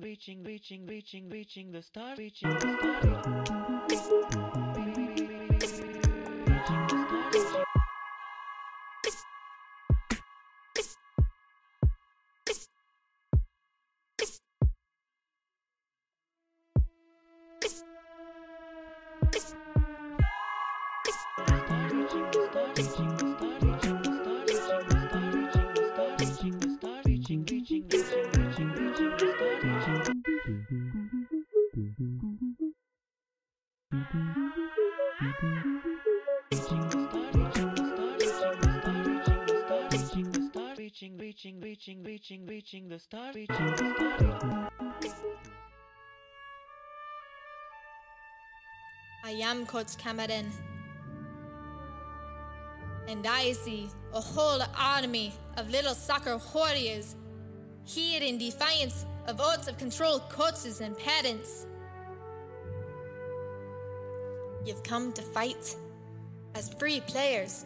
reaching, reaching, reaching, reaching, reaching the star, reaching the star. Reaching the I am Coach Cameron. And I see a whole army of little soccer warriors here in defiance of out of control coaches and parents. You've come to fight as free players,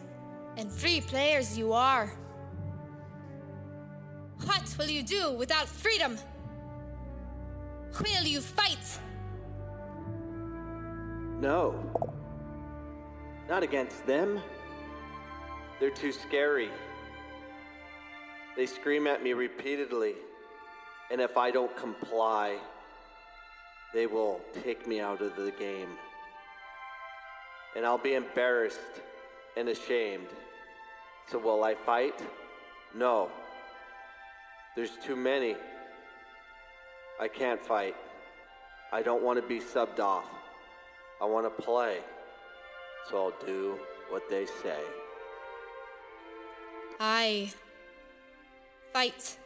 and free players you are. What will you do without freedom? Will you fight? No. Not against them. They're too scary. They scream at me repeatedly, and if I don't comply, they will take me out of the game. And I'll be embarrassed and ashamed. So, will I fight? No. There's too many. I can't fight. I don't want to be subbed off. I want to play. So I'll do what they say. I fight,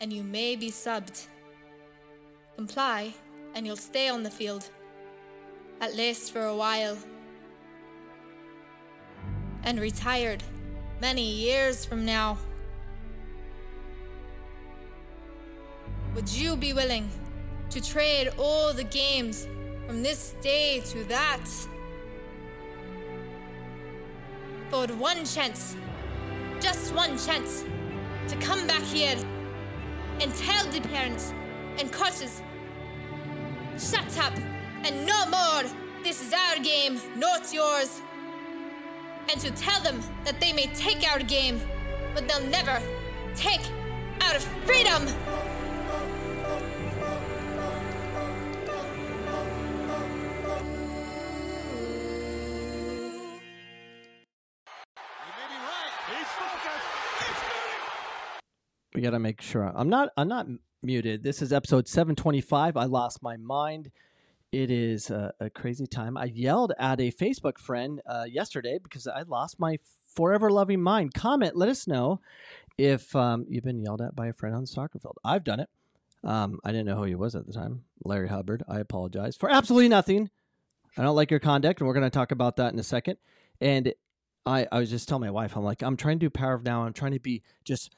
and you may be subbed. Comply, and you'll stay on the field, at least for a while. And retired many years from now. Would you be willing to trade all the games from this day to that for one chance, just one chance, to come back here and tell the parents and coaches, shut up and no more. This is our game, not yours. And to tell them that they may take our game, but they'll never take our freedom. We got to make sure I'm not I'm not muted. This is episode 725. I lost my mind. It is a, a crazy time. I yelled at a Facebook friend uh, yesterday because I lost my forever loving mind. Comment. Let us know if um, you've been yelled at by a friend on soccer field. I've done it. Um, I didn't know who he was at the time. Larry Hubbard. I apologize for absolutely nothing. I don't like your conduct, and we're going to talk about that in a second. And I, I was just telling my wife, I'm like, I'm trying to do power of now. I'm trying to be just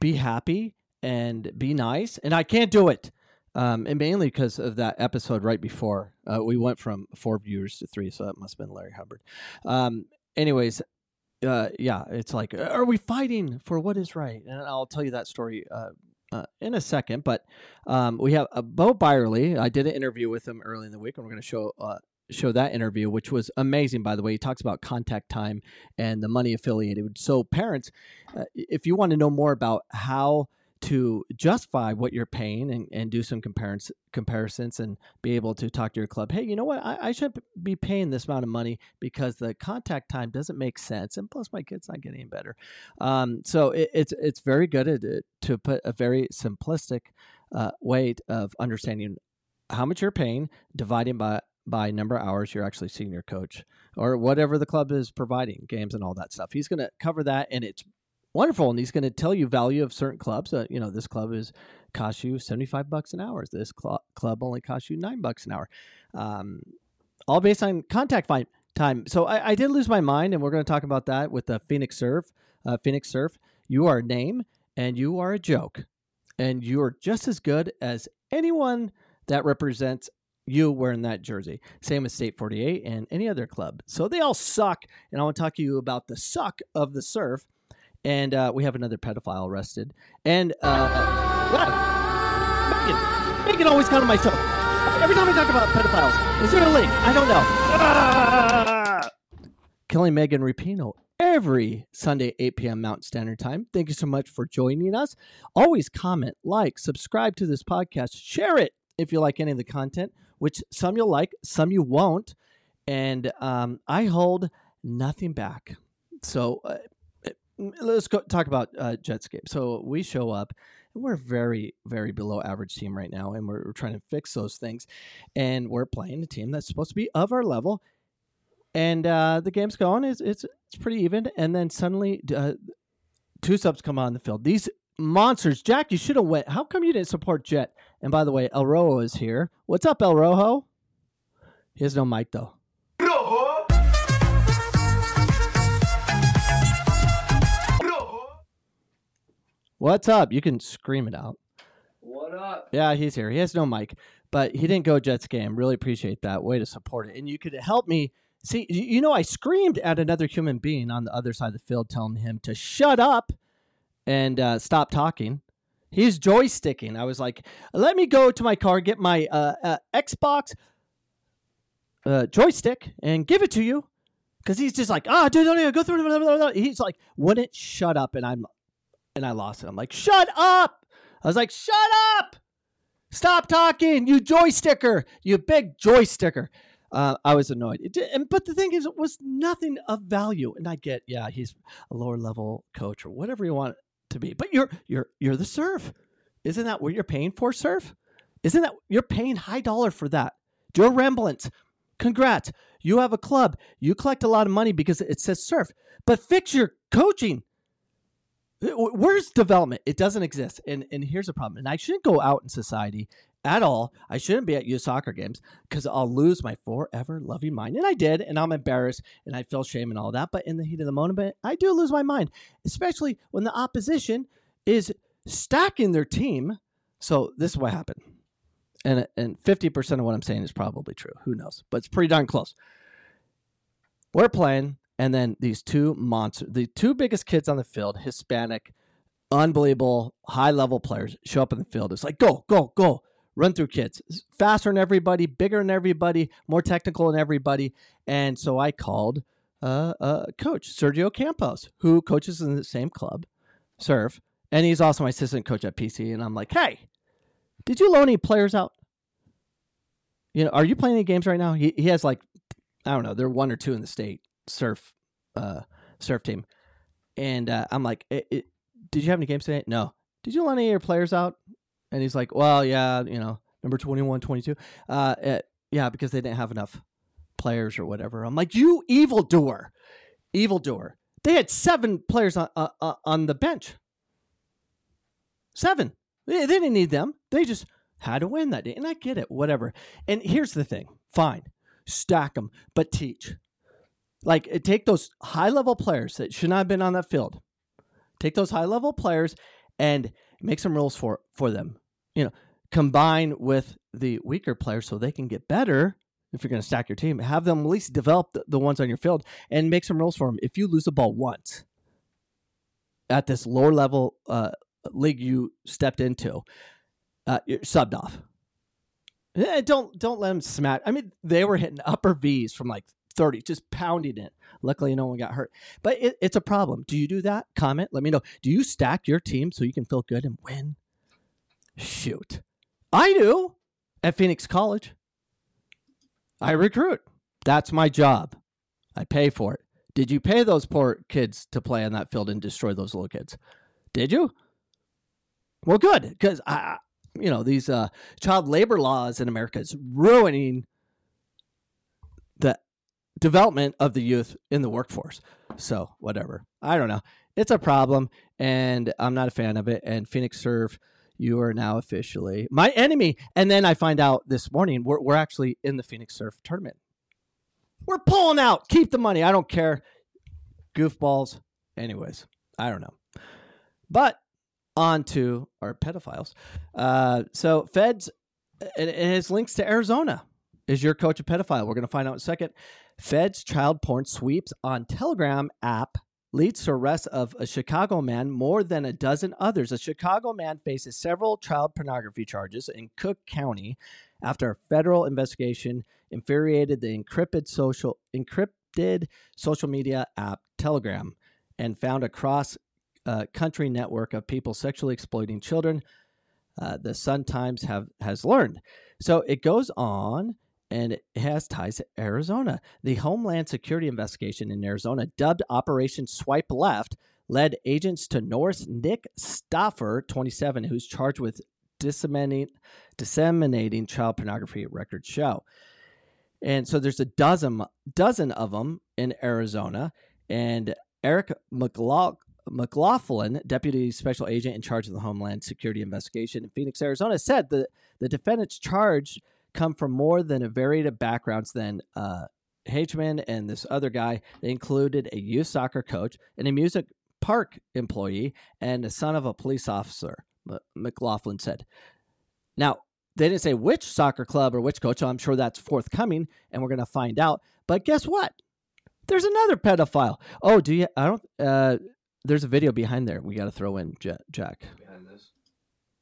be happy and be nice, and I can't do it. Um, and mainly because of that episode right before uh, we went from four viewers to three, so that must have been Larry Hubbard. Um, anyways, uh, yeah, it's like, are we fighting for what is right? And I'll tell you that story uh, uh, in a second. But um, we have uh, Bo Byerly. I did an interview with him early in the week, and we're going to show uh, show that interview, which was amazing, by the way. He talks about contact time and the money affiliated. So, parents, uh, if you want to know more about how to justify what you're paying and, and do some comparisons, comparisons and be able to talk to your club, hey, you know what? I, I should be paying this amount of money because the contact time doesn't make sense, and plus my kid's not getting better. Um, so it, it's it's very good at to put a very simplistic uh, way of understanding how much you're paying, dividing by by number of hours you're actually seeing your coach or whatever the club is providing, games and all that stuff. He's going to cover that, and it's wonderful. And he's going to tell you value of certain clubs. Uh, you know, this club is cost you seventy five bucks an hour. This cl- club only costs you nine bucks an hour. Um, all based on contact time. So I, I, did lose my mind, and we're going to talk about that with the Phoenix Surf. Uh, Phoenix Surf, you are a name and you are a joke. and you are just as good as anyone that represents you wearing that jersey. Same with State 48 and any other club. So they all suck. And I want to talk to you about the suck of the surf. And uh, we have another pedophile arrested. And uh, what? Megan, Megan always got on my show. Every time I talk about pedophiles, is there a link? I don't know. Killing Megan Rapinoe every Sunday, 8 p.m. Mountain Standard Time. Thank you so much for joining us. Always comment, like, subscribe to this podcast, share it if you like any of the content, which some you'll like, some you won't. And um, I hold nothing back. So uh, let's go talk about uh, Jetscape. So we show up. and We're very, very below average team right now, and we're, we're trying to fix those things. And we're playing a team that's supposed to be of our level, and uh, the game's going. It's it's it's pretty even, and then suddenly uh, two subs come on the field. These monsters, Jack. You should have went. How come you didn't support Jet? And by the way, El Rojo is here. What's up, El Rojo? He has no mic though. Rojo. Rojo. What's up? You can scream it out. What up? Yeah, he's here. He has no mic, but he didn't go Jets game. Really appreciate that. Way to support it. And you could help me. See, you know, I screamed at another human being on the other side of the field, telling him to shut up and uh, stop talking. He's joysticking. I was like, let me go to my car, get my uh, uh, Xbox uh, joystick, and give it to you. Because he's just like, ah, dude, don't even go through. Blah, blah, blah. He's like, wouldn't shut up. And I'm, and I lost it. I'm like, shut up. I was like, shut up. Stop talking, you joysticker, you big joysticker. Uh, I was annoyed. Did, and, but the thing is, it was nothing of value. And I get, yeah, he's a lower level coach or whatever you want to be. But you're you're you're the surf. Isn't that what you're paying for, surf? Isn't that you're paying high dollar for that? Joe Remblance, congrats. You have a club. You collect a lot of money because it says surf. But fix your coaching. Where's development? It doesn't exist. And and here's the problem. And I shouldn't go out in society at all. I shouldn't be at youth soccer games because I'll lose my forever loving mind. And I did, and I'm embarrassed and I feel shame and all that. But in the heat of the moment, I do lose my mind, especially when the opposition is stacking their team. So this is what happened. And and 50% of what I'm saying is probably true. Who knows? But it's pretty darn close. We're playing, and then these two monsters, the two biggest kids on the field, Hispanic, unbelievable, high level players, show up in the field. It's like, go, go, go run through kids faster than everybody bigger than everybody more technical than everybody. And so i called uh, uh, coach sergio campos who coaches in the same club surf and he's also my assistant coach at pc and i'm like hey did you loan any players out? You know are you playing any games right now? He, he has like i don't know they're one or two in the state surf uh, surf team. And uh, i'm like it, it, did you have any games today? No. Did you loan any of your players out and he's like, well, yeah, you know, number 21, 22. Uh, eh, yeah, because they didn't have enough players or whatever. I'm like, you evildoer, evildoer. They had seven players on, uh, uh, on the bench. Seven. They, they didn't need them. They just had to win that day. And I get it, whatever. And here's the thing fine, stack them, but teach. Like, eh, take those high level players that should not have been on that field, take those high level players and make some rules for for them. You know, combine with the weaker players so they can get better. If you're going to stack your team, have them at least develop the, the ones on your field and make some rules for them. If you lose the ball once at this lower level uh, league you stepped into, uh, you're subbed off. Eh, Don't don't let them smack. I mean, they were hitting upper V's from like 30, just pounding it. Luckily, no one got hurt. But it, it's a problem. Do you do that? Comment. Let me know. Do you stack your team so you can feel good and win? Shoot. I do at Phoenix College. I recruit. That's my job. I pay for it. Did you pay those poor kids to play on that field and destroy those little kids? Did you? Well, good, because I, you know, these uh, child labor laws in America is ruining the development of the youth in the workforce. So, whatever. I don't know. It's a problem, and I'm not a fan of it. And Phoenix Surf, you are now officially my enemy. And then I find out this morning we're, we're actually in the Phoenix Surf tournament. We're pulling out. Keep the money. I don't care. Goofballs. Anyways, I don't know. But on to our pedophiles. Uh, so feds, and it has links to Arizona. Is your coach a pedophile? We're going to find out in a second. Feds child porn sweeps on Telegram app leads to arrest of a Chicago man, more than a dozen others. A Chicago man faces several child pornography charges in Cook County after a federal investigation infuriated the encrypted social encrypted social media app Telegram and found a cross uh, country network of people sexually exploiting children. Uh, the Sun Times have has learned. So it goes on and it has ties to Arizona. The Homeland Security investigation in Arizona, dubbed Operation Swipe Left, led agents to Norris Nick Stoffer, 27, who's charged with disseminating, disseminating child pornography records show. And so there's a dozen dozen of them in Arizona. And Eric McLaughlin, deputy special agent in charge of the Homeland Security investigation in Phoenix, Arizona, said that the defendants charged come from more than a varied of backgrounds than uh, Hageman and this other guy. They included a youth soccer coach and a music park employee and the son of a police officer, M- McLaughlin said. Now, they didn't say which soccer club or which coach. So I'm sure that's forthcoming and we're going to find out. But guess what? There's another pedophile. Oh, do you? I don't. Uh, there's a video behind there. We got to throw in Jack. Behind this.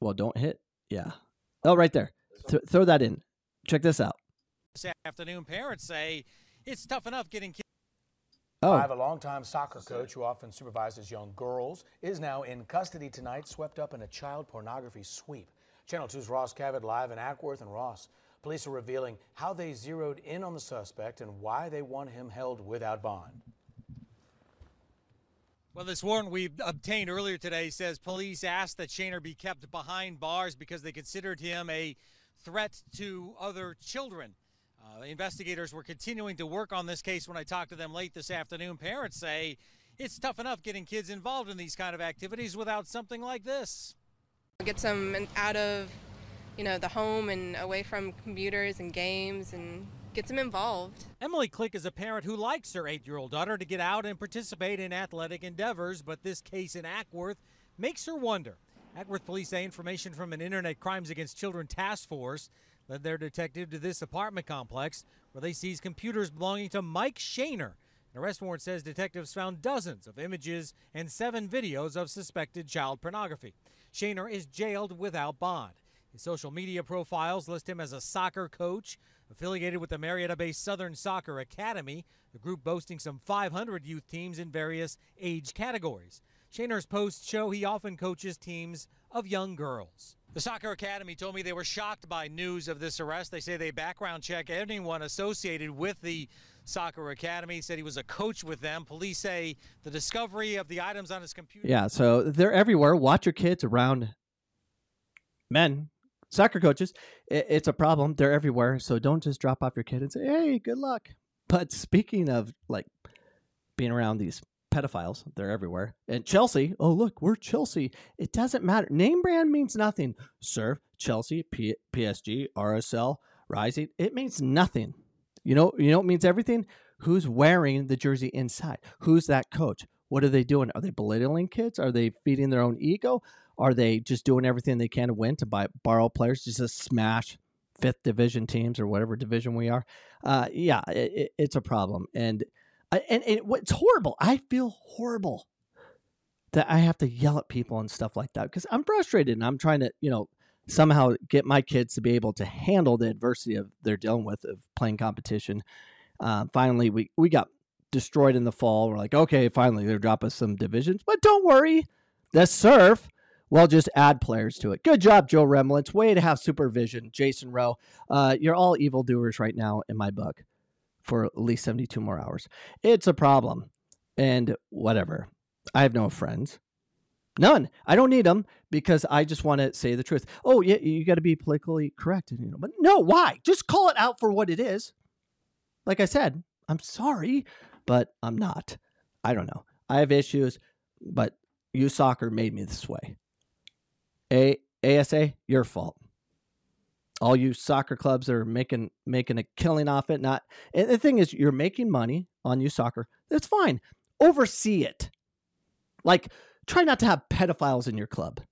Well, don't hit. Yeah. Oh, right there. Th- throw that in. Check this out. This afternoon, parents say it's tough enough getting kids. Oh, I have a longtime soccer coach who often supervises young girls, is now in custody tonight, swept up in a child pornography sweep. Channel 2's Ross Cavitt live in Acworth and Ross. Police are revealing how they zeroed in on the suspect and why they want him held without bond. Well, this warrant we obtained earlier today says police asked that Shaner be kept behind bars because they considered him a threat to other children. Uh, investigators were continuing to work on this case when I talked to them late this afternoon. Parents say it's tough enough getting kids involved in these kind of activities without something like this. Get them out of, you know, the home and away from computers and games and get them involved. Emily Click is a parent who likes her eight year old daughter to get out and participate in athletic endeavors, but this case in Acworth makes her wonder. Acworth police say information from an Internet Crimes Against Children task force led their detective to this apartment complex where they seized computers belonging to Mike Shaner. An arrest warrant says detectives found dozens of images and seven videos of suspected child pornography. Shaner is jailed without bond. His social media profiles list him as a soccer coach affiliated with the Marietta based Southern Soccer Academy, the group boasting some 500 youth teams in various age categories. Shaner's posts show he often coaches teams of young girls. The Soccer Academy told me they were shocked by news of this arrest. They say they background check anyone associated with the Soccer Academy. Said he was a coach with them. Police say the discovery of the items on his computer. yeah. So they're everywhere. Watch your kids around men, soccer coaches. It's a problem. They're everywhere. So don't just drop off your kid and say, "Hey, good luck." But speaking of like being around these pedophiles, they're everywhere. And Chelsea, oh look, we're Chelsea. It doesn't matter. Name brand means nothing. Surf, Chelsea, P- PSG, RSL, Rising. It means nothing. You know, you know it means everything. Who's wearing the jersey inside? Who's that coach? What are they doing? Are they belittling kids? Are they feeding their own ego? Are they just doing everything they can to win to buy borrow players just to smash fifth division teams or whatever division we are? Uh, yeah, it, it's a problem, and and, and what's horrible. I feel horrible that I have to yell at people and stuff like that because I'm frustrated and I'm trying to you know somehow get my kids to be able to handle the adversity of they're dealing with of playing competition. Uh, finally, we we got destroyed in the fall. We're like, okay, finally they're dropping some divisions, but don't worry, the surf. Well, just add players to it. Good job, Joe Remlitz. Way to have supervision. Jason Rowe, uh, you're all evildoers right now in my book for at least 72 more hours. It's a problem. And whatever. I have no friends. None. I don't need them because I just want to say the truth. Oh, yeah, you got to be politically correct. And you know, but no, why? Just call it out for what it is. Like I said, I'm sorry, but I'm not. I don't know. I have issues, but you soccer made me this way. A ASA, your fault. All you soccer clubs are making making a killing off it. Not and the thing is, you're making money on you soccer. That's fine. Oversee it. Like, try not to have pedophiles in your club.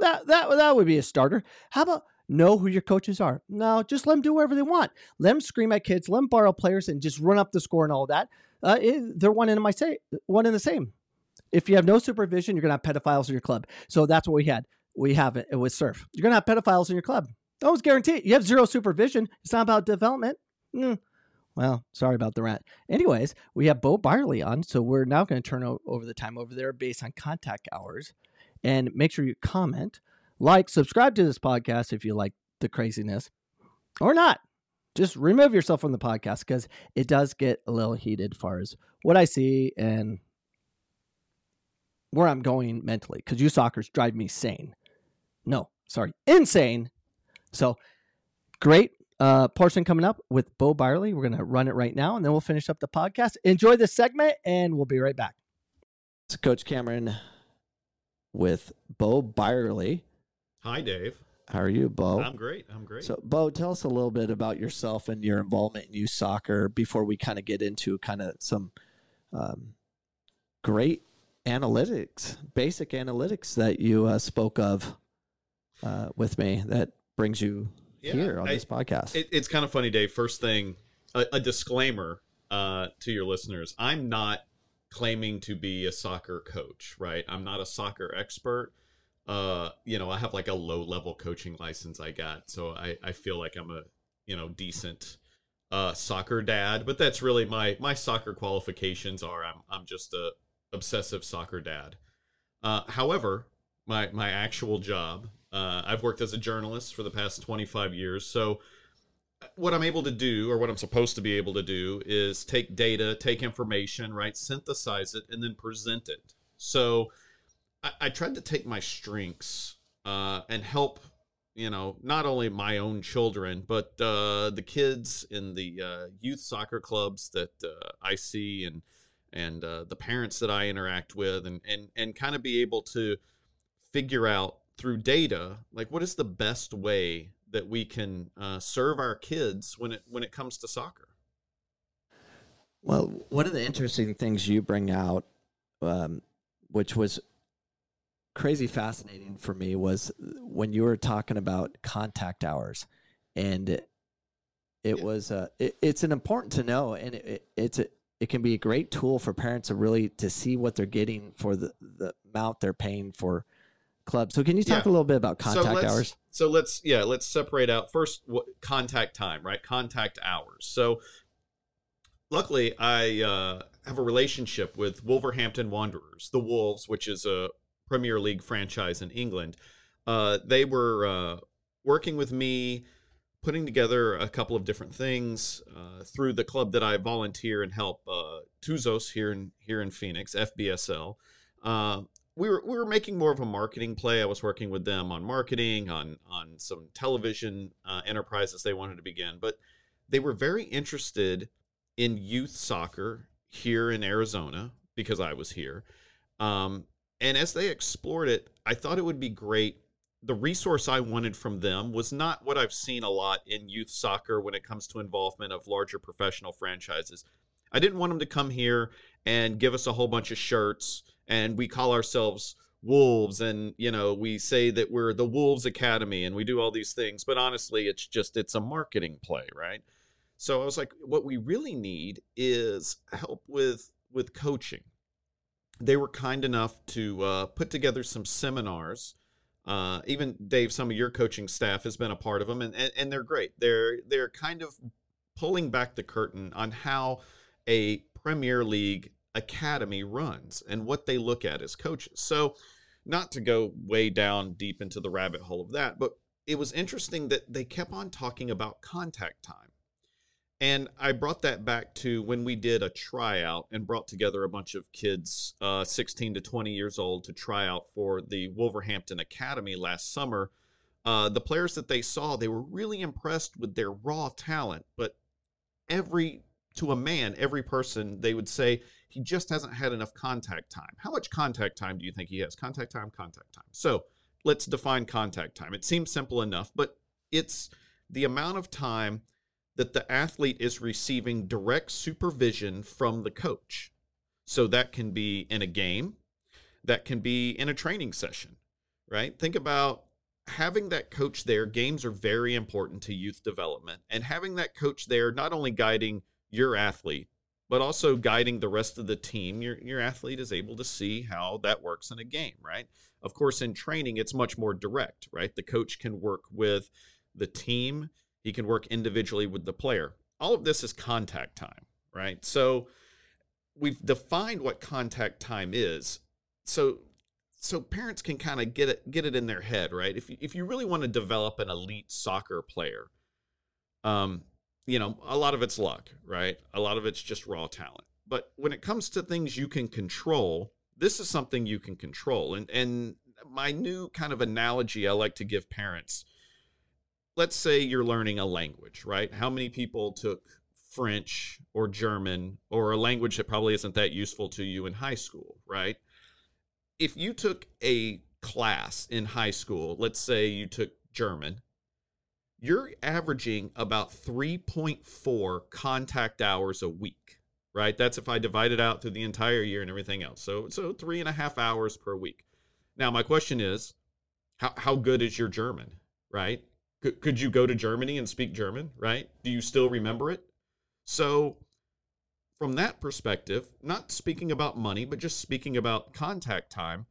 That that that would be a starter. How about know who your coaches are? No, just let them do whatever they want. Let them scream at kids. Let them borrow players and just run up the score and all that. Uh, they're one in my say one in the same. If you have no supervision, you're gonna have pedophiles in your club. So that's what we had. We have it with surf. You're gonna have pedophiles in your club. That was guaranteed. You have zero supervision. It's not about development. Mm. Well, sorry about the rant. Anyways, we have Bo Byerly on, so we're now going to turn over the time over there based on contact hours. And make sure you comment, like, subscribe to this podcast if you like the craziness, or not. Just remove yourself from the podcast because it does get a little heated as far as what I see and where I'm going mentally. Because you soccers drive me sane. No, sorry, insane. So great uh, portion coming up with Bo Byerly. We're going to run it right now, and then we'll finish up the podcast. Enjoy this segment, and we'll be right back. It's Coach Cameron with Bo Byerly. Hi, Dave. How are you, Bo? I'm great. I'm great. So, Bo, tell us a little bit about yourself and your involvement in youth soccer before we kind of get into kind of some um, great analytics, basic analytics that you uh, spoke of uh, with me that brings you Yeah, here on I- this podcast. It, it's kind of funny, Dave. First thing, a, a disclaimer uh, to your listeners: I'm not claiming to be a soccer coach, right? I'm not a soccer expert. Uh, you know, I have like a low level coaching license I got, so I, I feel like I'm a you know decent uh, soccer dad. But that's really my my soccer qualifications are. I'm I'm just a obsessive soccer dad. Uh, however, my my actual job, uh, I've worked as a journalist for the past 25 years, so what I'm able to do, or what I'm supposed to be able to do, is take data, take information, right, synthesize it, and then present it. So I, I tried to take my strengths uh, and help, you know, not only my own children, but uh, the kids in the uh, youth soccer clubs that uh, I see and and uh, the parents that I interact with, and and and kind of be able to figure out through data like what is the best way that we can uh, serve our kids when it when it comes to soccer. Well, one of the interesting things you bring out, um, which was crazy fascinating for me, was when you were talking about contact hours, and it, Yeah. was uh, it, it's an important to know, and it, it, it's a it can be a great tool for parents to really to see what they're getting for the the amount they're paying for clubs. So, can you talk Yeah. a little bit about contact so hours? So let's yeah, let's separate out first what contact time, right? Contact hours. So luckily, I uh, have a relationship with Wolverhampton Wanderers, the Wolves, which is a Premier League franchise in England. Uh, they were uh, working with me, putting together a couple of different things uh, through the club that I volunteer and help, uh, Tuzos here in here in Phoenix, FBSL. We were we were making more of a marketing play. I was working with them on marketing, on on some television uh, enterprises they wanted to begin, but they were very interested in youth soccer here in Arizona because I was here. Um, and as they explored it, I thought it would be great. The resource I wanted from them was not what I've seen a lot in youth soccer when it comes to involvement of larger professional franchises. I didn't want them to come here and give us a whole bunch of shirts and we call ourselves wolves and you know we say that we're the wolves academy and we do all these things but honestly it's just it's a marketing play right? So i was like what we really need is help with with coaching. They were kind enough to uh, put together some seminars. Uh, even dave some of your coaching staff has been a part of them and, and, and they're great. They're they're kind of pulling back the curtain on how a premier league academy runs and what they look at as coaches. So, not to go way down deep into the rabbit hole of that, but it was interesting that they kept on talking about contact time. And I brought that back to when we did a tryout and brought together a bunch of kids, uh, 16 to 20 years old, to try out for the Wolverhampton Academy last summer. Uh, the players that they saw, they were really impressed with their raw talent, but every to a man, every person, they would say he just hasn't had enough contact time. How much contact time do you think he has? Contact time, contact time. So let's define contact time. It seems simple enough, but it's the amount of time that the athlete is receiving direct supervision from the coach. So that can be in a game, that can be in a training session. right? Think about having that coach there. Games are very important to youth development, and having that coach there, not only guiding your athlete, but also guiding the rest of the team. Your your athlete is able to see how that works in a game, right? Of course, in training, it's much more direct, right? The coach can work with the team. He can work individually with the player. All of this is contact time, right? So we've defined what contact time is. So so parents can kind of get it get it in their head, right? If you, if you really want to develop an elite soccer player, um, you know, a lot of it's luck, right? A lot of it's just raw talent. But when it comes to things you can control, this is something you can control. And and my new kind of analogy I like to give parents. Let's say you're learning a language, right? How many people took French or German or a language that probably isn't that useful to you in high school, right? If you took a class in high school, let's say you took German, you're averaging about 3.4 contact hours a week, right? That's if I divide it out through the entire year and everything else. So, so three and a half hours per week. Now, my question is, how, how good is your German, right? Could, could you go to Germany and speak German, right? Do you still remember it? So, from that perspective, not speaking about money, but just speaking about contact time,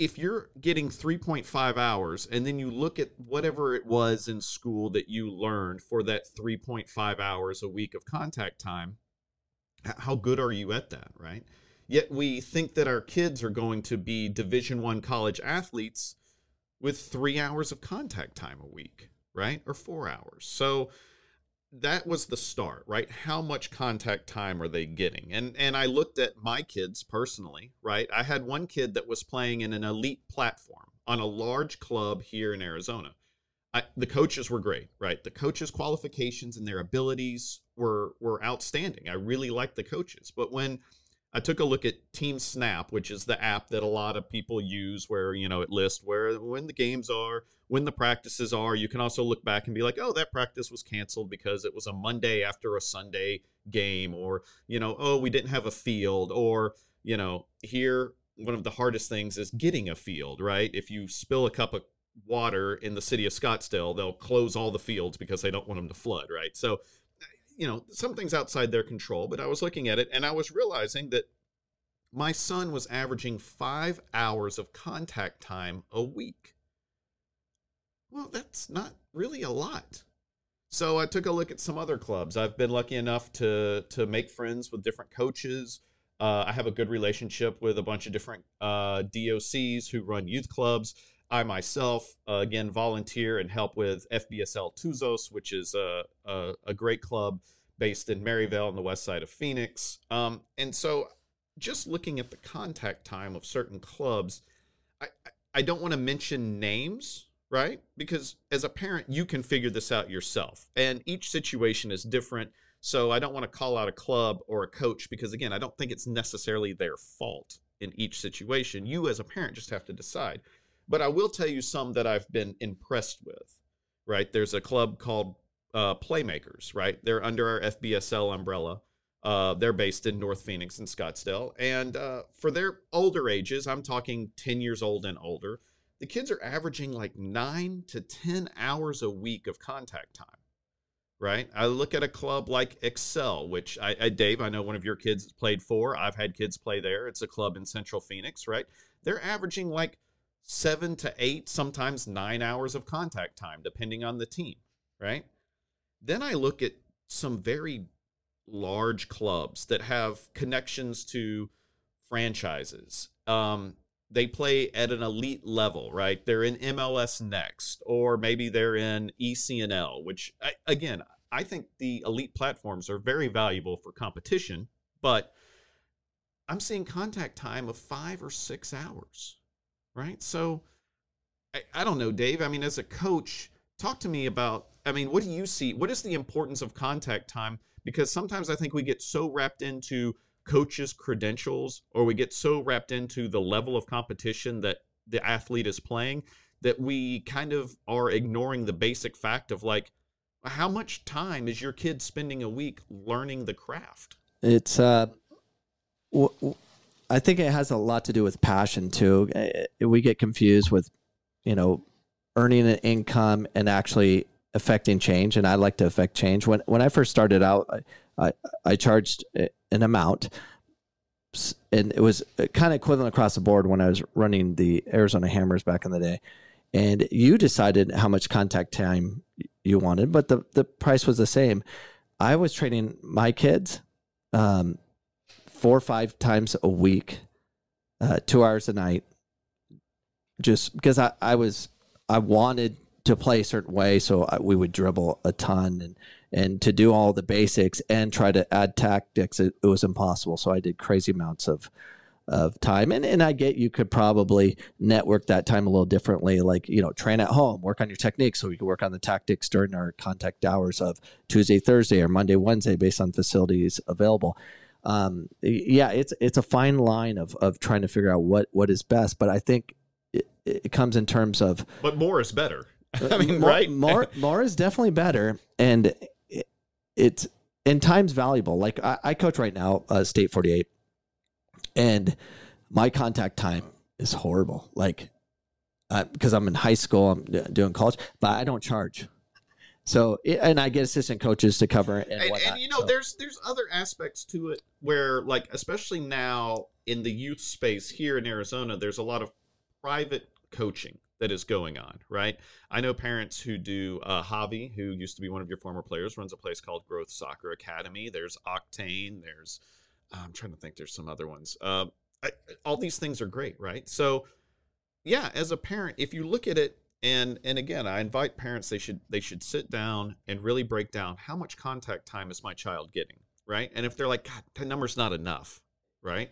if you're getting 3.5 hours and then you look at whatever it was in school that you learned for that 3.5 hours a week of contact time, how good are you at that, right? Yet we think that our kids are going to be Division 1 college athletes with 3 hours of contact time a week, right? Or 4 hours. So that was the start, right? How much contact time are they getting? And and I looked at my kids personally, right? I had one kid that was playing in an elite platform on a large club here in Arizona. I, the coaches were great, right? The coaches' qualifications and their abilities were were outstanding. I really liked the coaches, but when I took a look at TeamSnap, which is the app that a lot of people use where, you know, it lists where when the games are, when the practices are. You can also look back and be like, "Oh, that practice was canceled because it was a Monday after a Sunday game or, you know, oh, we didn't have a field or, you know, here one of the hardest things is getting a field, right? If you spill a cup of water in the city of Scottsdale, they'll close all the fields because they don't want them to flood, right? So you know, some things outside their control, but I was looking at it and I was realizing that my son was averaging five hours of contact time a week. Well, that's not really a lot. So I took a look at some other clubs. I've been lucky enough to to make friends with different coaches. Uh, I have a good relationship with a bunch of different uh, DOCs who run youth clubs. I myself, uh, again, volunteer and help with FBSL Tuzos, which is a, a, a, great club based in Maryvale on the west side of Phoenix. Um, and so, just looking at the contact time of certain clubs, I, I don't want to mention names, right? Because as a parent, you can figure this out yourself. And each situation is different. So, I don't want to call out a club or a coach because, again, I don't think it's necessarily their fault in each situation. You, as a parent, just have to decide but I will tell you some that I've been impressed with. Right, there's a club called uh, Playmakers. Right, they're under our FBSL umbrella. Uh, they're based in North Phoenix and Scottsdale, and uh, for their older ages, I'm talking 10 years old and older. The kids are averaging like nine to 10 hours a week of contact time right? I look at a club like Excel, which I, I, Dave, I know one of your kids played for. I've had kids play there. It's a club in Central Phoenix, right? They're averaging like seven to eight, sometimes nine hours of contact time, depending on the team, right? Then I look at some very large clubs that have connections to franchises. Um, they play at an elite level, right? They're in MLS Next, or maybe they're in ECNL, which, I, again, I think the elite platforms are very valuable for competition, but I'm seeing contact time of five or six hours right? So I, I don't know, Dave. I mean, as a coach, talk to me about. I mean, what do you see? What is the importance of contact time? Because sometimes I think we get so wrapped into coaches' credentials, or we get so wrapped into the level of competition that the athlete is playing that we kind of are ignoring the basic fact of like how much time is your kid spending a week learning the craft it's uh w- I think it has a lot to do with passion too. We get confused with, you know, earning an income and actually affecting change. And I like to affect change. When when I first started out, I I, I charged eh, an amount, and it was kind of equivalent across the board when I was running the Arizona Hammers back in the day. And you decided how much contact time you wanted, but the the price was the same. I was training my kids. Um, four or five times a week, uh, two hours a night, just because I, I was I wanted to play a certain way, so I, we would dribble a ton and and to do all the basics and try to add tactics, it, it was impossible. So I did crazy amounts of of time, and and I get you could probably network that time a little differently, like you know train at home, work on your techniques, so we can work on the tactics during our contact hours of Tuesday, Thursday, or Monday, Wednesday, based on facilities available um yeah it's it's a fine line of of trying to figure out what what is best but i think it, it comes in terms of But more is better. I mean, more, right? more more is definitely better and it, it's and time's valuable like i, I coach right now uh, state 48 and my contact time is horrible like uh, because i'm in high school i'm doing college but i don't charge so and i get assistant coaches to cover it and, and, whatnot, and you know so- there's there's other aspects to it where like especially now in the youth space here in arizona there's a lot of private coaching that is going on right? I know parents who do uh, javi who used to be one of your former players runs a place called growth soccer academy. There's octane there's i'm trying to think there's some other ones. Uh, I, all these things are great right? So yeah as a parent if you look at it and and again i invite parents they should they should sit down and really break down how much contact time is my child getting right? And if they're like god that number's not enough right?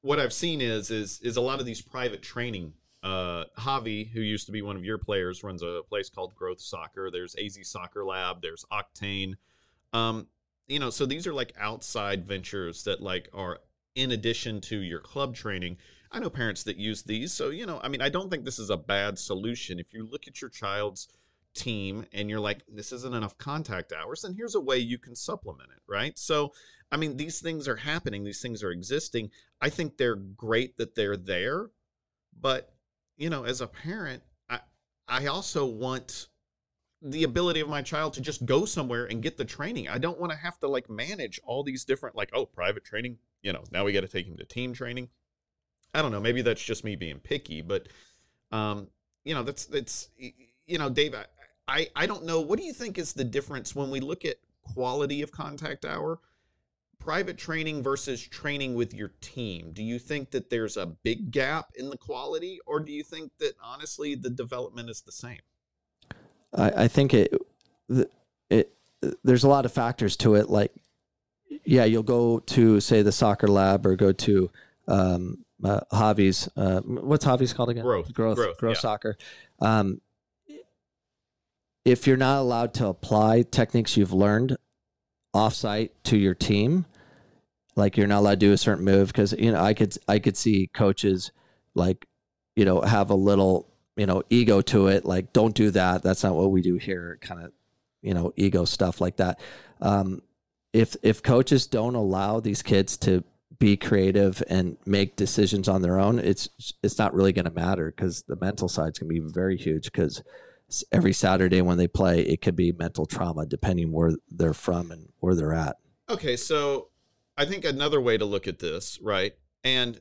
What i've seen is is is a lot of these private training uh javi who used to be one of your players runs a place called growth soccer. There's az soccer lab there's octane. Um you know so these are like outside ventures that like are in addition to your club training I know parents that use these. So, you know, I mean, I don't think this is a bad solution. If you look at your child's team and you're like, this isn't enough contact hours, then here's a way you can supplement it, right? So, I mean, these things are happening, these things are existing. I think they're great that they're there. But, you know, as a parent, I, I also want the ability of my child to just go somewhere and get the training. I don't want to have to like manage all these different, like, oh, private training, you know, now we got to take him to team training. I don't know. Maybe that's just me being picky, but um, you know, that's that's you know, Dave. I, I don't know. What do you think is the difference when we look at quality of contact hour, private training versus training with your team? Do you think that there's a big gap in the quality, or do you think that honestly the development is the same? I, I think it, it, there's a lot of factors to it. Like, yeah, you'll go to say the soccer lab or go to um, uh, Javi's. Uh, what's Javi's called again? Growth. growth, Growth, growth yeah. soccer. Um, if you're not allowed to apply techniques you've learned offsite to your team, like you're not allowed to do a certain move, because you know I could I could see coaches like you know have a little you know ego to it like don't do that that's not what we do here kind of you know ego stuff like that um if if coaches don't allow these kids to be creative and make decisions on their own it's it's not really going to matter because the mental side's going to be very huge because every saturday when they play it could be mental trauma depending where they're from and where they're at Okay, so I think another way to look at this, right? And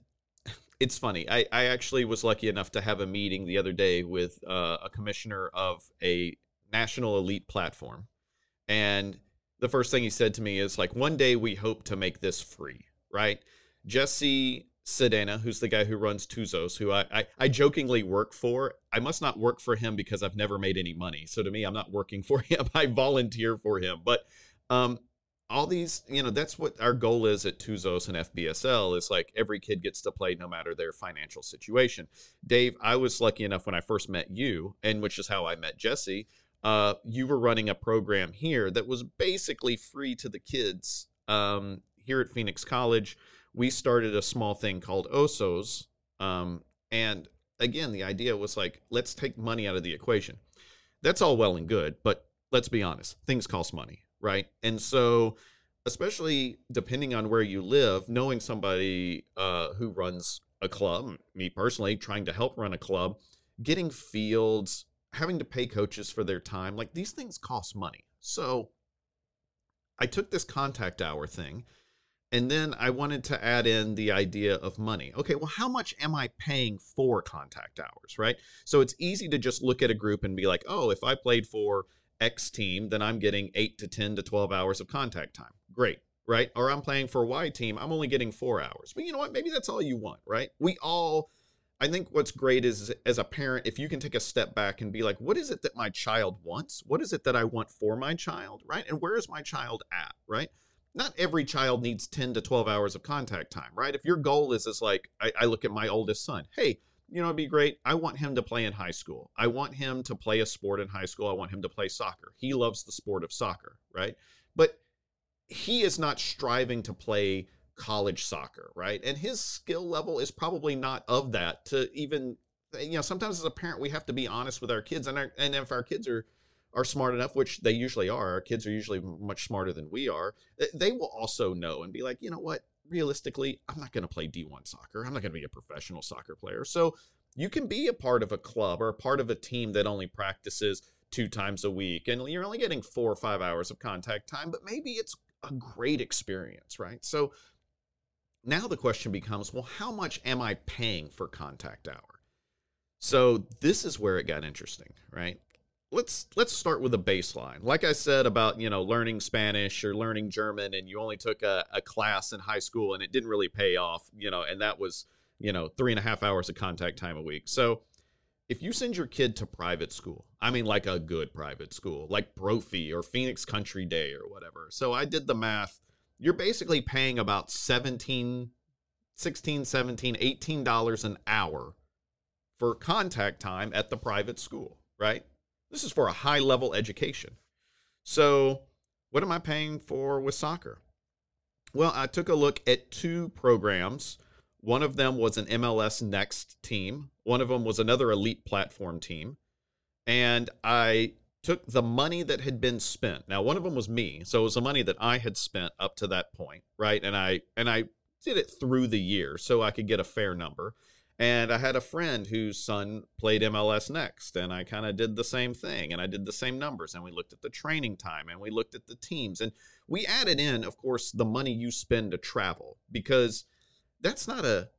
it's funny. I, I actually was lucky enough to have a meeting the other day with uh, a commissioner of a national elite platform. And the first thing he said to me is like, one day we hope to make this free, right? Jesse Sedena, who's the guy who runs Tuzos, who I, I, I jokingly work for. I must not work for him because I've never made any money. So to me, I'm not working for him. I volunteer for him. But um, all these, you know, that's what our goal is at Tuzos and FBSL is like every kid gets to play no matter their financial situation. Dave, I was lucky enough when I first met you, and which is how I met Jesse. Uh, you were running a program here that was basically free to the kids um, here at Phoenix College. We started a small thing called Osos. Um, and again, the idea was like, let's take money out of the equation. That's all well and good, but let's be honest, things cost money, right? And so especially depending on where you live, knowing somebody uh, who runs a club, me personally, trying to help run a club, getting fields, having to pay coaches for their time, like these things cost money. So I took this contact hour thing and then I wanted to add in the idea of money. Okay, well, how much am I paying for contact hours, right? So it's easy to just look at a group and be like, oh, if I played for X team, then I'm getting eight to 10 to 12 hours of contact time. Great, right? Or I'm playing for Y team, I'm only getting four hours. But you know what? Maybe that's all you want, right? We all, I think what's great is as a parent, if you can take a step back and be like, what is it that my child wants? What is it that I want for my child, right? And where is my child at, right? Not every child needs 10 to 12 hours of contact time, right? If your goal is, is like, I, I look at my oldest son, hey, you know, it'd be great. I want him to play in high school. I want him to play a sport in high school. I want him to play soccer. He loves the sport of soccer, right? But he is not striving to play college soccer, right? And his skill level is probably not of that to even you know, sometimes as a parent we have to be honest with our kids and our, and if our kids are are smart enough, which they usually are, our kids are usually much smarter than we are, eh, they will also know and be like, you know what, realistically, I'm not going to play D1 soccer. I'm not going to be a professional soccer player. So you can be a part of a club or a part of a team that only practices two times a week and you're only getting four or five hours of contact time, but maybe it's a great experience, right? So now the question becomes well, how much am I paying for contact hour? So this is where it got interesting, right? Let's let's start with a baseline. Like I said about you know learning Spanish or learning German, and you only took a, a class in high school and it didn't really pay off, you know, and that was you know three and a half hours of contact time a week. So if you send your kid to private school, I mean like a good private school, like Brophy or Phoenix Country Day or whatever. So I did the math. You're basically paying about 17 16 17 18 dollars an hour for contact time at the private school, right? This is for a high level education. So, what am I paying for with soccer? Well, I took a look at two programs. One of them was an MLS Next team, one of them was another elite platform team. And I took the money that had been spent. Now, one of them was me, so it was the money that I had spent up to that point, right? And I and I did it through the year so I could get a fair number. And I had a friend whose son played MLS Next, and I kind of did the same thing. And I did the same numbers, and we looked at the training time, and we looked at the teams, and we added in, of course, the money you spend to travel because that's not a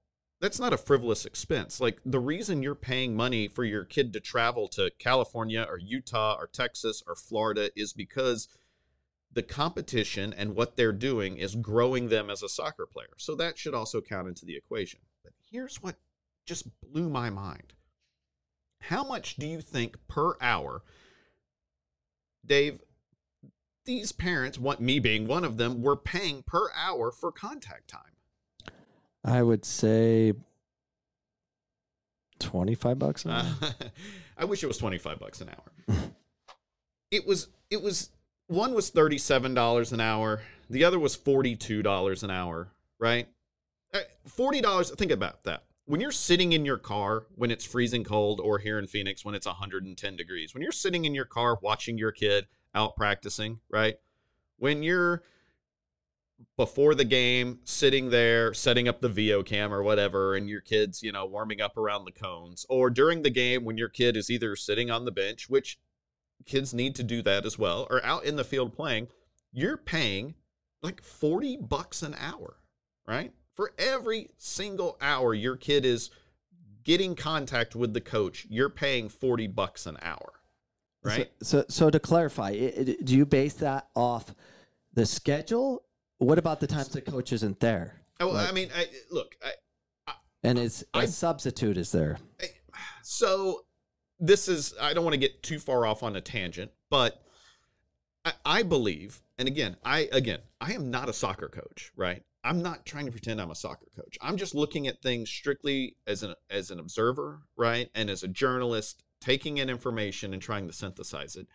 that's not a frivolous expense. Like the reason you're paying money for your kid to travel to California or Utah or Texas or Florida is because the competition and what they're doing is growing them as a soccer player. So that should also count into the equation. But here's what just blew my mind. How much do you think per hour, Dave, these parents, want me being one of them, were paying per hour for contact time? I would say 25 bucks an hour. Uh, I wish it was 25 bucks an hour. it was it was one was $37 an hour, the other was $42 an hour, right? Uh, $40, think about that when you're sitting in your car when it's freezing cold or here in Phoenix when it's 110 degrees, when you're sitting in your car watching your kid out practicing, right? When you're before the game sitting there setting up the Veo cam or whatever and your kids, you know, warming up around the cones or during the game when your kid is either sitting on the bench, which kids need to do that as well, or out in the field playing, you're paying like 40 bucks an hour, right? For every single hour your kid is getting contact with the coach, you're paying 40 bucks an hour. Right? So so, so to clarify, it, it, do you base that off the schedule? What about the times the coach isn't there? Oh, like, I mean, I, look, I, I, and it's a substitute is there. so this is I don't want to get too far off on a tangent, but I, I believe, and again, I again, I am not a soccer coach, right? I'm not trying to pretend I'm a soccer coach. I'm just looking at things strictly as an as an observer, right? And as a journalist, taking in information and trying to synthesize it.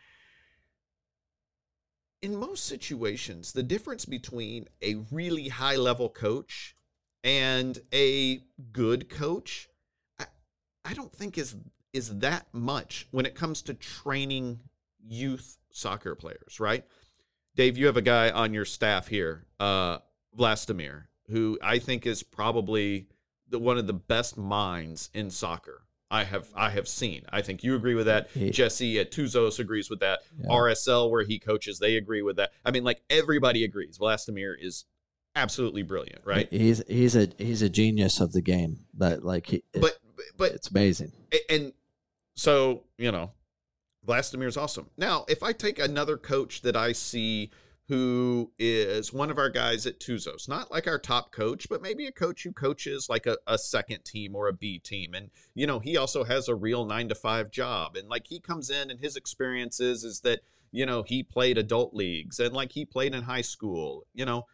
In most situations, the difference between a really high level coach and a good coach, I, I don't think is is that much when it comes to training youth soccer players, right? Dave, you have a guy on your staff here, uh, Vlastimir, who I think is probably the, one of the best minds in soccer. I have I have seen. I think you agree with that. Jesse at Tuzos agrees with that. Yeah. RSL where he coaches, they agree with that. I mean, like everybody agrees. Vlastimir is absolutely brilliant, right? He's he's a he's a genius of the game. But like he, But but it's amazing. And so you know Vlastimir's awesome now if i take another coach that i see who is one of our guys at tuzos. Not like our top coach but maybe a coach who coaches like a, a second team or a b team. And you know he also has a real nine to five job. And like he comes in and his experiences is that you know he played adult leagues and like he played in high school you know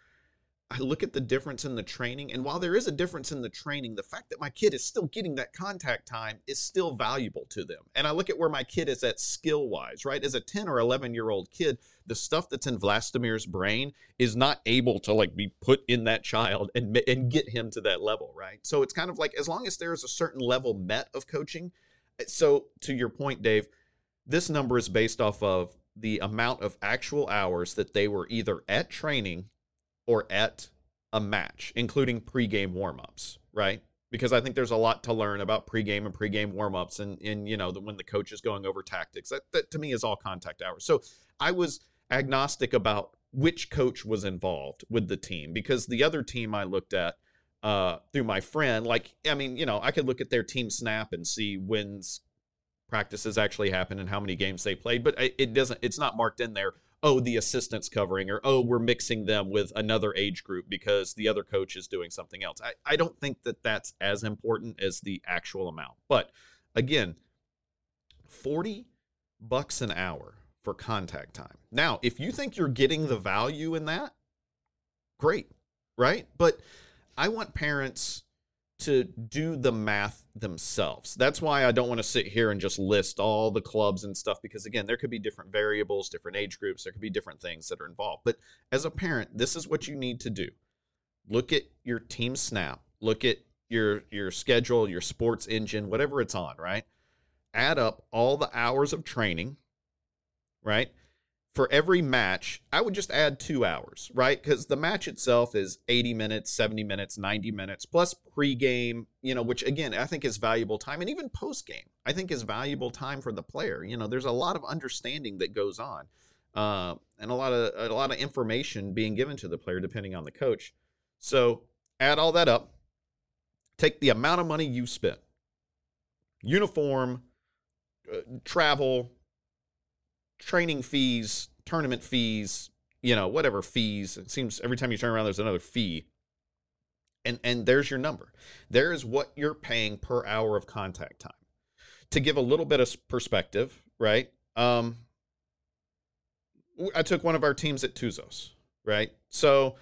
I look at the difference in the training, and while there is a difference in the training, the fact that my kid is still getting that contact time is still valuable to them. And I look at where my kid is at skill wise, right? As a 10 or 11 year old kid, the stuff that's in Vlastimir's brain is not able to like be put in that child and and get him to that level, right? So it's kind of like as long as there is a certain level met of coaching. eh, So to your point, Dave, this number is based off of the amount of actual hours that they were either at training or at a match, including pregame warmups, right? Because I think there's a lot to learn about pregame and pregame warmups, and and you know the, when the coach is going over tactics. That, that to me is all contact hours. So I was agnostic about which coach was involved with the team because the other team I looked at uh, through my friend, like I mean, you know, I could look at their TeamSnap and see when's practices actually happened and how many games they played, but it it doesn't. It's not marked in there oh, the assistant's covering, or oh, we're mixing them with another age group because the other coach is doing something else. I, I don't think that that's as important as the actual amount. But again, 40 bucks an hour for contact time. Now, if you think you're getting the value in that, great, right? But I want parents to do the math themselves. That's why I don't want to sit here and just list all the clubs and stuff because again, there could be different variables, different age groups, there could be different things that are involved. But as a parent, this is what you need to do. Look at your TeamSnap, look at your your schedule, your SportsEngine, whatever it's on, right? Add up all the hours of training, right? For every match, I would just add two hours, right? Because the match itself is 80 minutes, 70 minutes, 90 minutes, plus pregame, you know, which again, I think is valuable time. And even postgame, I think is valuable time for the player. You know, there's a lot of understanding that goes on. Uh, and a lot of a lot of information being given to the player depending on the coach. So add all that up. Take the amount of money you spent, uniform, uh, travel, training fees, tournament fees, you know, whatever fees. It seems every time you turn around, there's another fee. And and there's your number. There is what you're paying per hour of contact time. To give a little bit of perspective, right? Um, I took one of our teams at Tuzos, right? So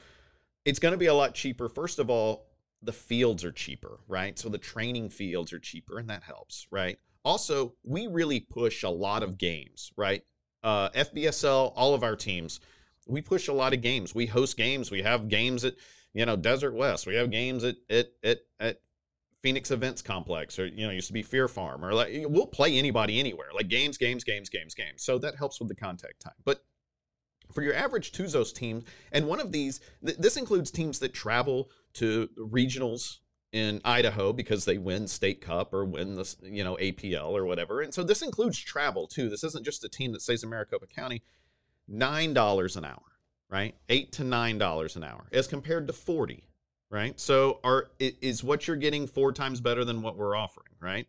it's going to be a lot cheaper. First of all, the fields are cheaper, right? So the training fields are cheaper, and that helps, right? Also, we really push a lot of games, right? Uh, FBSL, all of our teams, we push a lot of games. We host games. We have games at you know Desert West. We have games at at at, at Phoenix Events Complex, or you know, used to be Fear Farm, or like we'll play anybody anywhere. Like games, games, games, games, games. So that helps with the contact time. But for your average Tuzos team, and one of these, th- this includes teams that travel to regionals in Idaho because they win state cup or win the you know APL or whatever. And so this includes travel too. This isn't just a team that stays in Maricopa County. Nine dollars an hour, right? Eight to nine dollars an hour, as compared to forty, right? So are is what you're getting four times better than what we're offering, right?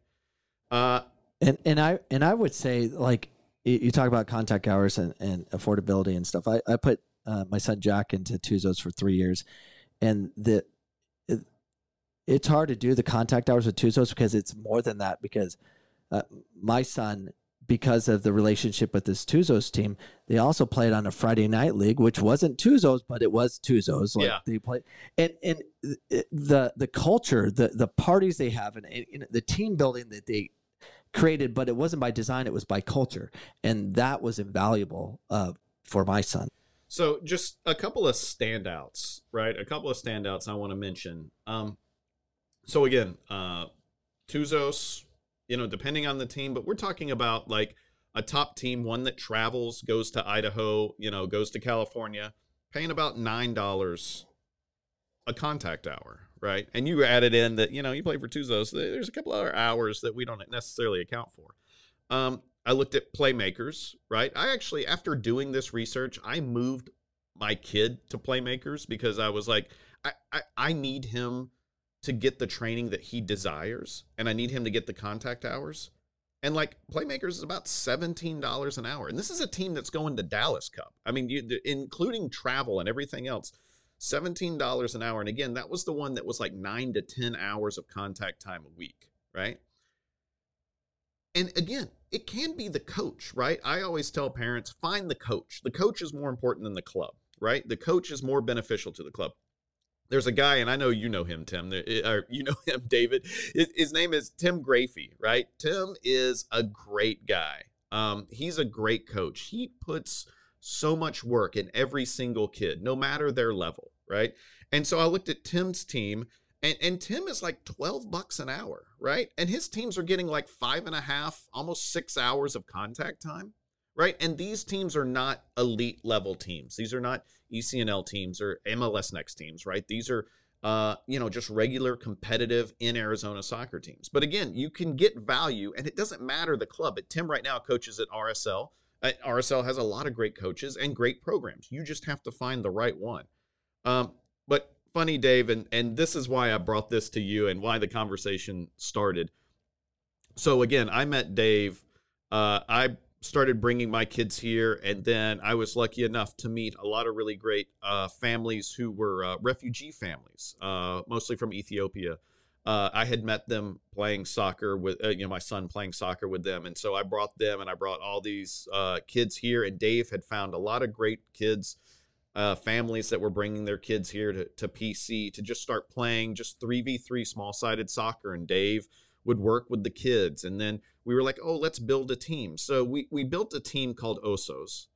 Uh, And and I and I would say like you, talk about contact hours and, and affordability and stuff. I I put uh, my son Jack into Tuzos for three years, and the it's hard to do the contact hours with Tuzos because it's more than that. Because uh, my son, because of the relationship with this Tuzos team, they also played on a Friday night league, which wasn't Tuzos, but it was Tuzos. Like Yeah. they played, and and the the culture, the the parties they have, and, and the team building that they created, but it wasn't by design; it was by culture, and that was invaluable uh, for my son. So just a couple of standouts, right? A couple of standouts I want to mention. Um, so again, uh, Tuzos, you know, depending on the team, but we're talking about like a top team, one that travels, goes to Idaho, you know, goes to California, paying about nine dollars a contact hour, right? And you added in that you know you play for Tuzos. There's a couple other hours that we don't necessarily account for. Um, I looked at playmakers, right? I actually, after doing this research, I moved my kid to playmakers because I was like, I, I, I need him to get the training that he desires, and I need him to get the contact hours. And like playmakers is about seventeen dollars an hour, and this is a team that's going to Dallas Cup. I mean, you, including travel and everything else, seventeen dollars an hour. And again, that was the one that was like nine to ten hours of contact time a week, right? And again, it can be the coach, right? I always tell parents find the coach. The coach is more important than the club, right? The coach is more beneficial to the club there's a guy, and I know you know him, Tim, or you know him, David. His name is Tim Grafey, right? Tim is a great guy. Um, he's a great coach. He puts so much work in every single kid, no matter their level, right? And so I looked at Tim's team, and, and Tim is like 12 bucks an hour, right? And his teams are getting like five and a half, almost six hours of contact time right? And these teams are not elite level teams. These are not ECNL teams or MLS Next teams, right? These are uh, you know, just regular competitive in Arizona soccer teams. But again, you can get value, and it doesn't matter the club. But Tim right now coaches at RSL. Uh, RSL has a lot of great coaches and great programs. You just have to find the right one. Um, but funny, Dave, and and this is why I brought this to you and why the conversation started. So again, I met Dave. Uh, I started bringing my kids here, and then I was lucky enough to meet a lot of really great uh, families who were uh, refugee families, uh, mostly from Ethiopia. Uh, I had met them playing soccer with, uh, you know, my son playing soccer with them, and so I brought them, and I brought all these uh, kids here. And Dave had found a lot of great kids, families that were bringing their kids here to, to PC to just start playing just three v three small sided soccer. And Dave would work with the kids. And then we were like, oh, let's build a team. So we, we built a team called Osos.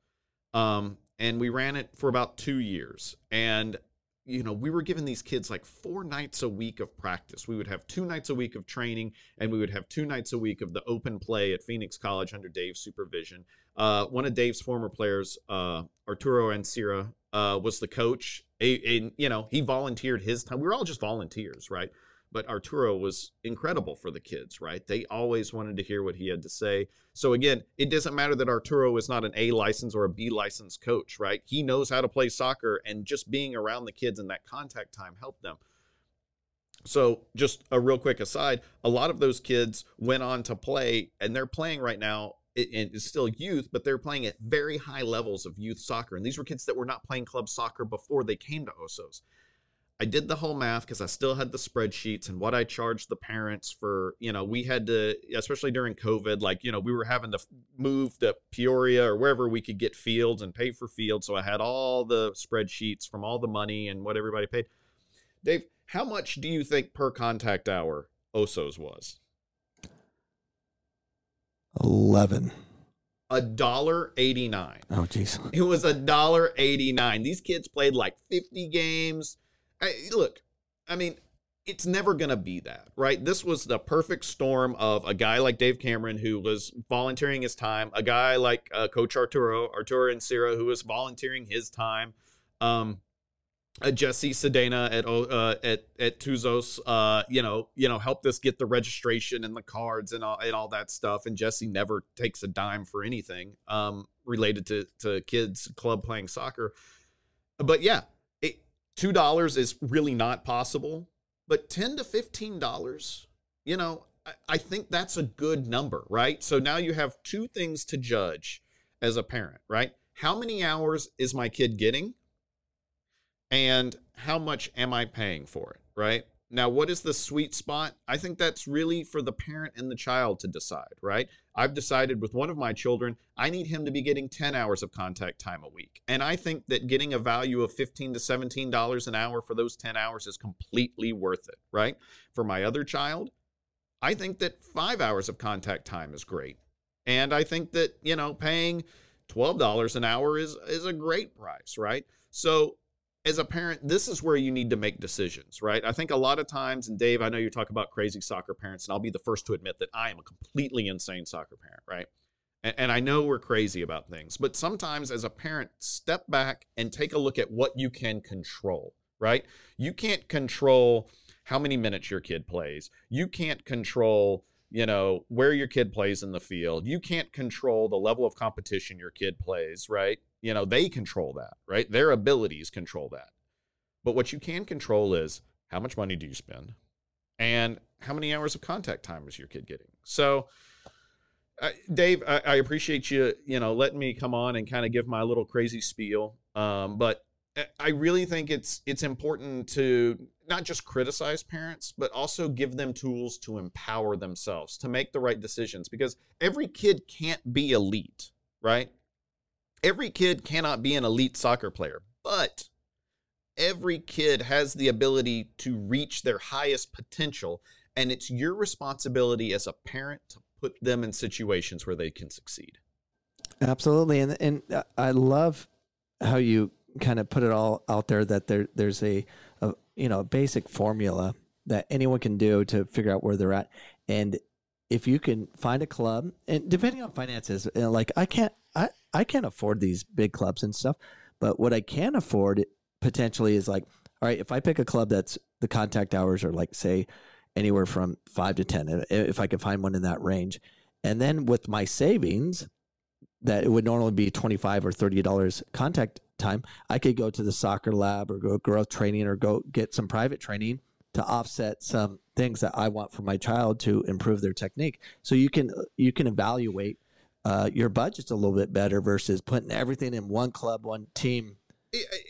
Um, and we ran it for about two years. And, you know, we were giving these kids like four nights a week of practice. We would have two nights a week of training, and we would have two nights a week of the open play at Phoenix College under Dave's supervision. Uh, one of Dave's former players, uh, Arturo Ancira, uh, was the coach. And, you know, he volunteered his time. We were all just volunteers, right? But Arturo was incredible for the kids, right? They always wanted to hear what he had to say. So again, it doesn't matter that Arturo is not an A license or a B license coach, right? He knows how to play soccer and just being around the kids in that contact time helped them. So, just a real quick aside, a lot of those kids went on to play and they're playing right now and it's still youth, but they're playing at very high levels of youth soccer. And these were kids that were not playing club soccer before they came to Osos. I did the whole math because I still had the spreadsheets and what I charged the parents for. You know, we had to, especially during COVID, like, you know, we were having to move to Peoria or wherever we could get fields and pay for fields. So I had all the spreadsheets from all the money and what everybody paid. Dave, how much do you think per contact hour Osos was? 11 a dollar 89 oh jeez it was a dollar 89 these kids played like 50 games I, look, I mean, it's never going to be that, right? This was the perfect storm of a guy like Dave Cameron who was volunteering his time, a guy like uh, Coach Arturo, Arturo and Ancira, who was volunteering his time, um, a Jesse Sedena at uh, at at Tuzos, uh, you know, you know, helped us get the registration and the cards and all and all that stuff. And Jesse never takes a dime for anything um, related to to kids club playing soccer. But yeah, two dollars is really not possible, but ten to fifteen dollars, you know, I, I think that's a good number, right? So now you have two things to judge as a parent, right? How many hours is my kid getting? And how much am I paying for it, right? Now, what is the sweet spot? I think that's really for the parent and the child to decide, right? I've decided with one of my children, I need him to be getting 10 hours of contact time a week. And I think that getting a value of 15 to $17 an hour for those 10 hours is completely worth it, right? For my other child, I think that five hours of contact time is great. And I think that, you know, paying $12 an hour is, is a great price, right? So as a parent, this is where you need to make decisions, right? I think a lot of times, and Dave, I know you talk about crazy soccer parents, and I'll be the first to admit that I am a completely insane soccer parent, right? And, and I know we're crazy about things, but sometimes as a parent, step back and take a look at what you can control, right? You can't control how many minutes your kid plays. You can't control, you know, where your kid plays in the field. You can't control the level of competition your kid plays, right? You know, they control that, right? Their abilities control that. But what you can control is how much money do you spend and how many hours of contact time is your kid getting? So, uh, Dave, I, I, appreciate you, you know, letting me come on and kind of give my little crazy spiel. Um, but I really think it's it's important to not just criticize parents, but also give them tools to empower themselves to make the right decisions. Because every kid can't be elite, right? Every kid cannot be an elite soccer player, but every kid has the ability to reach their highest potential, and it's your responsibility as a parent to put them in situations where they can succeed. Absolutely, and and uh, I love how you kind of put it all out there that there there's a, a you know basic formula that anyone can do to figure out where they're at, and if you can find a club, and depending on finances, know, like I can't I can't afford these big clubs and stuff, but what I can afford potentially is like, all right, if I pick a club that's the contact hours are like say anywhere from five to 10, if I can find one in that range. And then with my savings, that it would normally be 25 or $30 contact time, I could go to the soccer lab or go growth training or go get some private training to offset some things that I want for my child to improve their technique. So you can you can evaluate uh, your budget's a little bit better versus putting everything in one club, one team.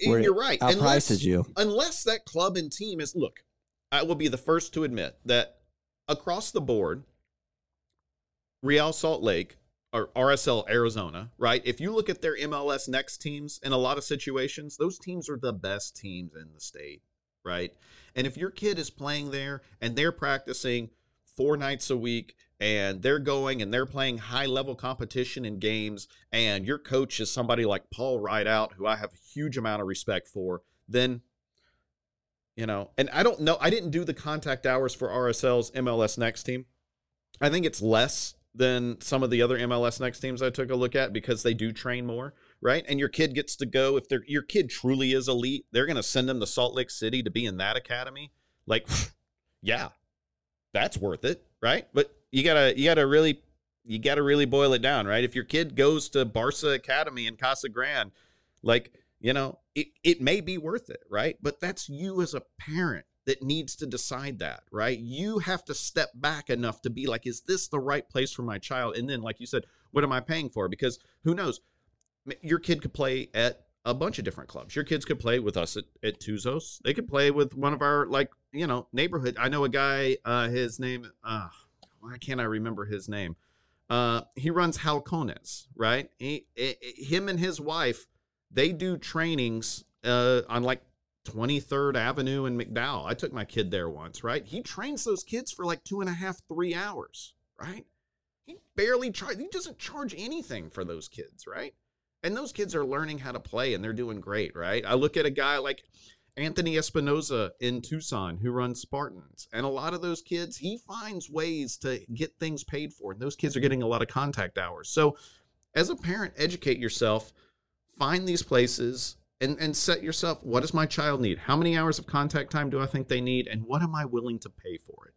You're right. Unless, you. Unless that club and team is look, I will be the first to admit that across the board, Real Salt Lake or RSL Arizona, right? If you look at their MLS next teams in a lot of situations, those teams are the best teams in the state, right? And if your kid is playing there and they're practicing four nights a week and they're going and they're playing high level competition in games and your coach is somebody like Paul Rideout, who I have a huge amount of respect for, then you know, and I don't know. I didn't do the contact hours for RSL's MLS Next team. I think it's less than some of the other MLS Next teams I took a look at because they do train more, right? And your kid gets to go if they're your kid truly is elite, they're going to send them to Salt Lake City to be in that academy. Like, yeah, that's worth it, right? But you gotta you gotta really you gotta really boil it down, right? If your kid goes to Barca Academy in Casa Grande, like you know, it, it may be worth it, right? But that's you as a parent that needs to decide that, right? You have to step back enough to be like, is this the right place for my child? And then, like you said, what am I paying for? Because who knows? Your kid could play at a bunch of different clubs. Your kids could play with us at, at Tuzos. They could play with one of our, like, you know, neighborhood. I know a guy, uh, his name, uh, why can't I remember his name? Uh, he runs Halcones, right? He, he, him and his wife they do trainings uh, on like 23rd Avenue in McDowell. I took my kid there once, right? He trains those kids for like two and a half, three hours, right? He barely tries, he doesn't charge anything for those kids, right? And those kids are learning how to play and they're doing great, right? I look at a guy like Anthony Espinoza in Tucson who runs Spartans. And a lot of those kids, he finds ways to get things paid for. And those kids are getting a lot of contact hours. So as a parent, educate yourself find these places and, and set yourself what does my child need? How many hours of contact time do I think they need? And what am I willing to pay for it?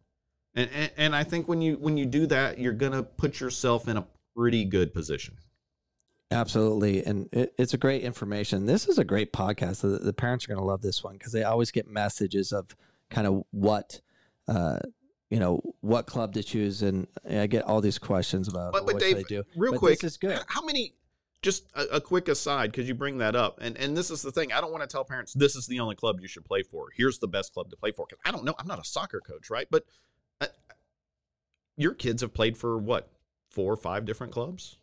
And, and, and I think when you when you do that, you're gonna put yourself in a pretty good position. Absolutely, and it, it's a great information. This is a great podcast. The, the parents are going to love this one because they always get messages of kind of what, uh, you know, what club to choose, and I get all these questions about but, but what Dave, they do. Real but quick, this is good. How many just a, a quick aside because you bring that up and and this is the thing i don't want to tell parents this is the only club you should play for here's the best club to play for because i don't know i'm not a soccer coach right but uh, your kids have played for what four or five different clubs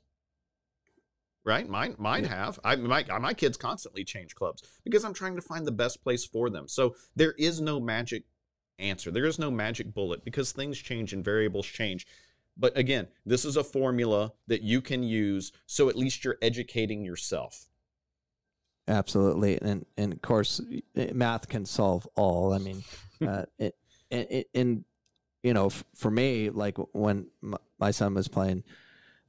right? Mine mine have. I my, my kids constantly change clubs because i'm trying to find the best place for them. So there is no magic answer. There is no magic bullet because things change and variables change. But again, this is a formula that you can use. So at least you're educating yourself. Absolutely, and and of course, eh, math can solve all. I mean, uh, it, it, and you know, for me, like when my son was playing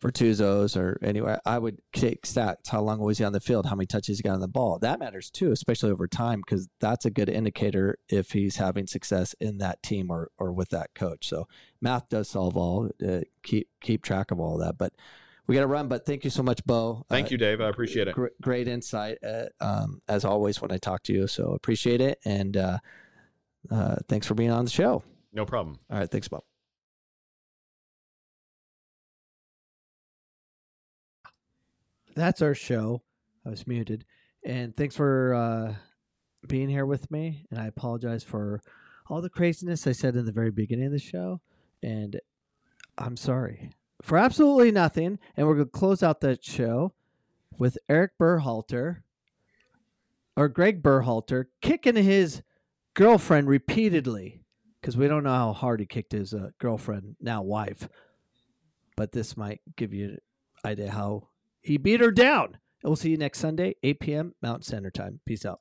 Bertuzzo's or anywhere, I would take stats. How long was he on the field? How many touches he got on the ball? That matters too, especially over time, because that's a good indicator if he's having success in that team or, or with that coach. So math does solve all. Uh, keep keep track of all that. But we got to run. But thank you so much, Bo. Thank Uh, you, Dave. I appreciate it. gr- great insight uh, um, as always when I talk to you. So appreciate it, and uh, uh, thanks for being on the show. No problem. All right, thanks, Bo. That's our show. I was muted, and thanks for uh, being here with me. And I apologize for all the craziness I said in the very beginning of the show, and I'm sorry for absolutely nothing. And we're gonna close out that show with Eric Berhalter or Gregg Berhalter kicking his girlfriend repeatedly because we don't know how hard he kicked his uh, girlfriend, now wife. But this might give you an idea how he beat her down. And we'll see you next Sunday, 8 p.m. Mountain Standard Time. Peace out.